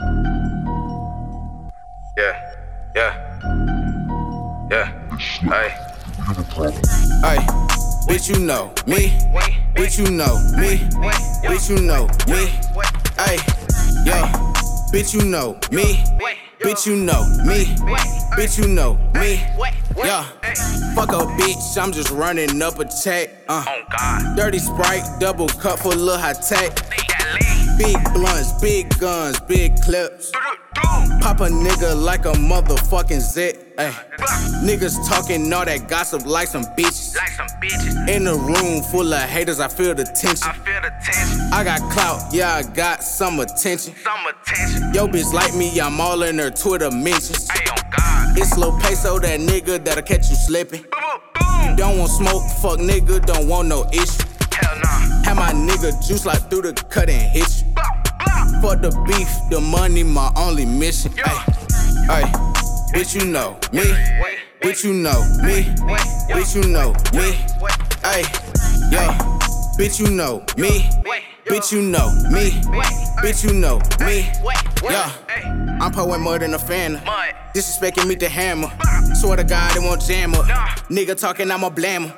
Yeah, yeah, yeah. Hey, Hey, bitch, you know me. Bitch, you know me. Bitch, you know me. Hey, yeah. Bitch, you know me. Bitch, you know me. Bitch, you know me. Yeah. Fuck a bitch, I'm just running up a check. Uh. Dirty Sprite, double cup full of high tech. Big blunts, big guns, big clips. Pop a nigga like a motherfucking zit. Ay. Niggas talking all that gossip like some bitches. Like some bitches. In a room full of haters, I feel the tension. I feel the tension. I got clout, yeah, I got some attention. Some attention. Yo, bitch like me, I'm all in her Twitter mentions. Hey, on God. It's Lil Peso, that nigga that'll catch you slipping. Boom, boom, boom. Don't want smoke, fuck nigga, don't want no issue. Hell nah. Have my nigga juice like through the cut and hit you. For the beef, the money, my only mission. Yeah. Ay, bitch, you know me. Bitch, you know me. Bitch, you know me. Ay, yeah. Bitch, you know me. Bitch, you know me. Bitch, you know me. Yeah. I'm pouring more than a fan. mud. Disrespecting me to hammer. Swear to God, it won't jam up. Nigga talking, I'm a blammer.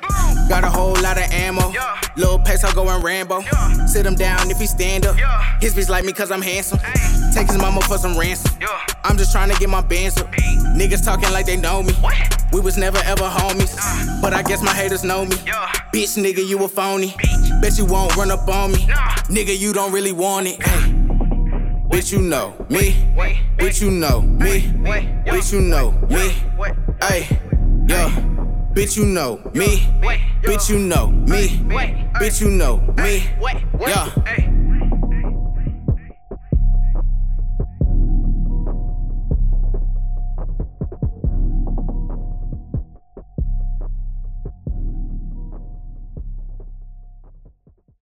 Got a whole lot of ammo. Yeah. Lil Pace, I going Rambo. Yeah. Sit him down if he stand up. Yeah. His bitch like me cause I'm handsome. Take his mama for some ransom. Yeah. I'm just trying to get my bands up. Niggas talking like they know me. What? We was never ever homies. Nah. But I guess my haters know me. Yeah. Bitch, nigga, you a phony. Bitch. Bet you won't run up on me. Nah. Nigga, you don't really want it. Ay. Bitch, you know me. Bitch, you know me. Bitch, you know me. Wait, Ay, yeah. Bitch, you know me. Bitch, you know me. Bitch, you know me. Yeah.